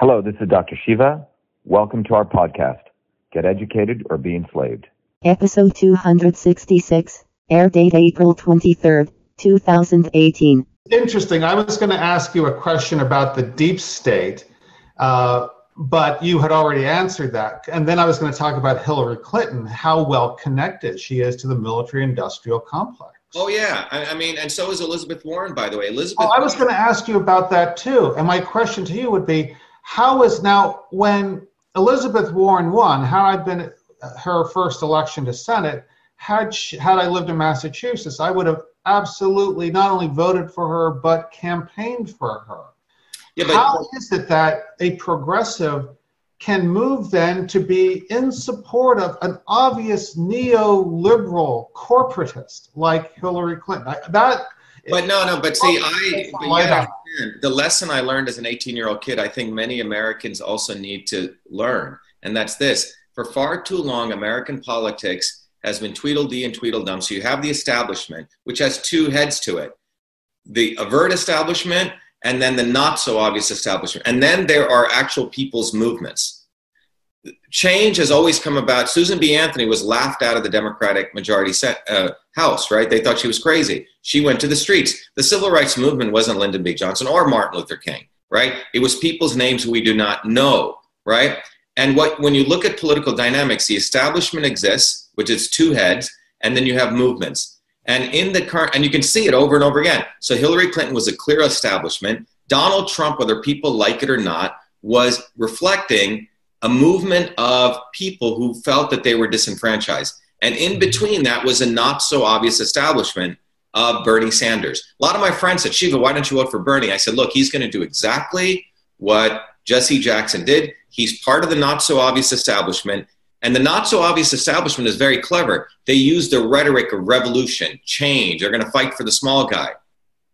Hello, this is Dr. Shiva. Welcome to our podcast, Get Educated or Be Enslaved. Episode 266, air date April 23rd, 2018. Interesting. I was going to ask you a question about the deep state, uh, but you had already answered that. And then I was going to talk about Hillary Clinton, how well connected she is to the military industrial complex. Oh yeah, I, I, mean, and so is Elizabeth Warren, by the way. Elizabeth. Oh, I was going to ask you about that too. And my question to you would be, how is now when Elizabeth Warren won? Had I been her first election to Senate, had she, had I lived in Massachusetts, I would have absolutely not only voted for her but campaigned for her. Yeah, but, How is it that a progressive can move then to be in support of an obvious neoliberal corporatist like Hillary Clinton? I, that but no, no. But see, I but the lesson I learned as an 18 year old kid, I think many Americans also need to learn, and that's this: for far too long, American politics has been Tweedledee and Tweedledum. So you have the establishment, which has two heads to it: the overt establishment, and then the not so obvious establishment, and then there are actual people's movements change has always come about. Susan B. Anthony was laughed out of the Democratic majority set, uh, House, right? They thought she was crazy. She went to the streets. The civil rights movement wasn't Lyndon B. Johnson or Martin Luther King, right? It was people's names we do not know, right? And what when you look at political dynamics, the establishment exists, which is two heads, and then you have movements. And in the current, and you can see it over and over again. So Hillary Clinton was a clear establishment. Donald Trump, whether people like it or not, was reflecting a movement of people who felt that they were disenfranchised. And in between that was a not so obvious establishment of Bernie Sanders. A lot of my friends said, Shiva, why don't you vote for Bernie? I said, look, he's going to do exactly what Jesse Jackson did. He's part of the not so obvious establishment. And the not so obvious establishment is very clever. They use the rhetoric of revolution, change. They're going to fight for the small guy.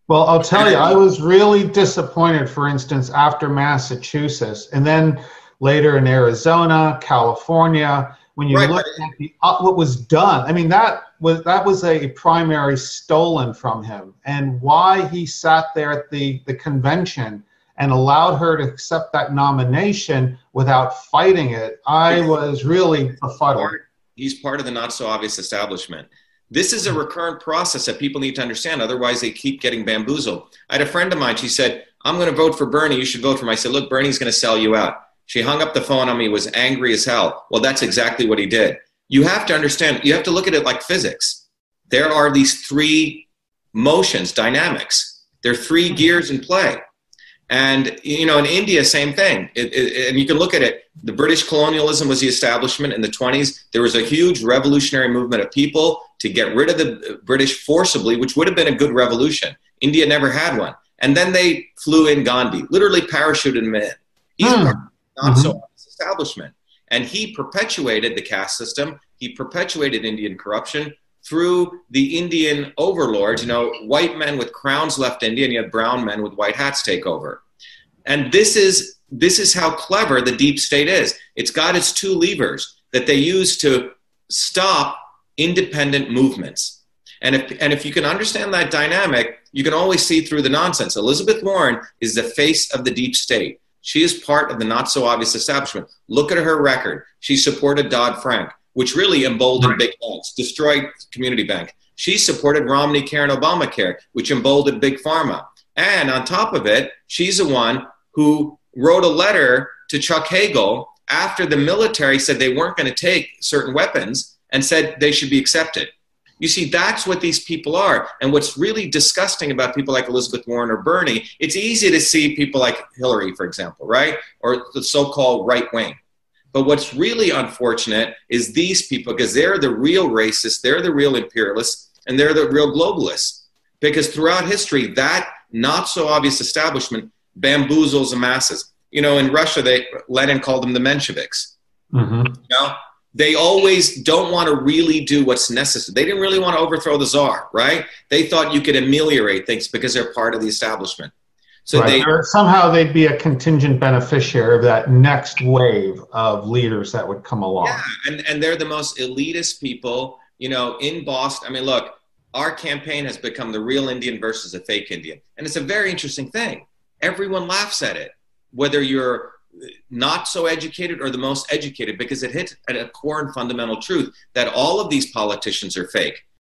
Well, I'll tell you, I was really disappointed, for instance, after Massachusetts. And then later in Arizona, California. When you right. look at the, uh, what was done, I mean that was that was a primary stolen from him, and why he sat there at the the convention and allowed her to accept that nomination without fighting it, I was really befuddled. He's part of the not so obvious establishment. This is a recurrent process that people need to understand. Otherwise, they keep getting bamboozled. I had a friend of mine. She said, "I'm going to vote for Bernie. You should vote for him." I said, "Look, Bernie's going to sell you out." She hung up the phone on me, was angry as hell. Well, that's exactly what he did. You have to understand, you have to look at it like physics. There are these three motions, dynamics. There are three gears in play. And, you know, in India, same thing. It, it, and you can look at it. The British colonialism was the establishment in the 20s. There was a huge revolutionary movement of people to get rid of the British forcibly, which would have been a good revolution. India never had one. And then they flew in Gandhi, literally parachuted him in. He's hmm not mm-hmm. so obvious establishment. And he perpetuated the caste system. He perpetuated Indian corruption through the Indian overlords. You know, white men with crowns left India, and you had brown men with white hats take over. And this is this is how clever the deep state is. It's got its two levers that they use to stop independent movements. And if, and if you can understand that dynamic, you can always see through the nonsense. Elizabeth Warren is the face of the deep state. She is part of the not so obvious establishment. Look at her record. She supported Dodd Frank, which really emboldened right. big banks, destroyed Community Bank. She supported Romney Care and Obamacare, which emboldened big pharma. And on top of it, she's the one who wrote a letter to Chuck Hagel after the military said they weren't going to take certain weapons and said they should be accepted. You see, that's what these people are. And what's really disgusting about people like Elizabeth Warren or Bernie, it's easy to see people like Hillary, for example, right? Or the so called right wing. But what's really unfortunate is these people, because they're the real racists, they're the real imperialists, and they're the real globalists. Because throughout history, that not so obvious establishment bamboozles the masses. You know, in Russia, they Lenin called them the Mensheviks. Mm-hmm. You know, they always don't want to really do what's necessary. They didn't really want to overthrow the czar, right? They thought you could ameliorate things because they're part of the establishment. So right. they or somehow they'd be a contingent beneficiary of that next wave of leaders that would come along. Yeah, and, and they're the most elitist people, you know, in Boston. I mean, look, our campaign has become the real Indian versus a fake Indian. And it's a very interesting thing. Everyone laughs at it. Whether you're not so educated or the most educated because it hits at a core and fundamental truth that all of these politicians are fake.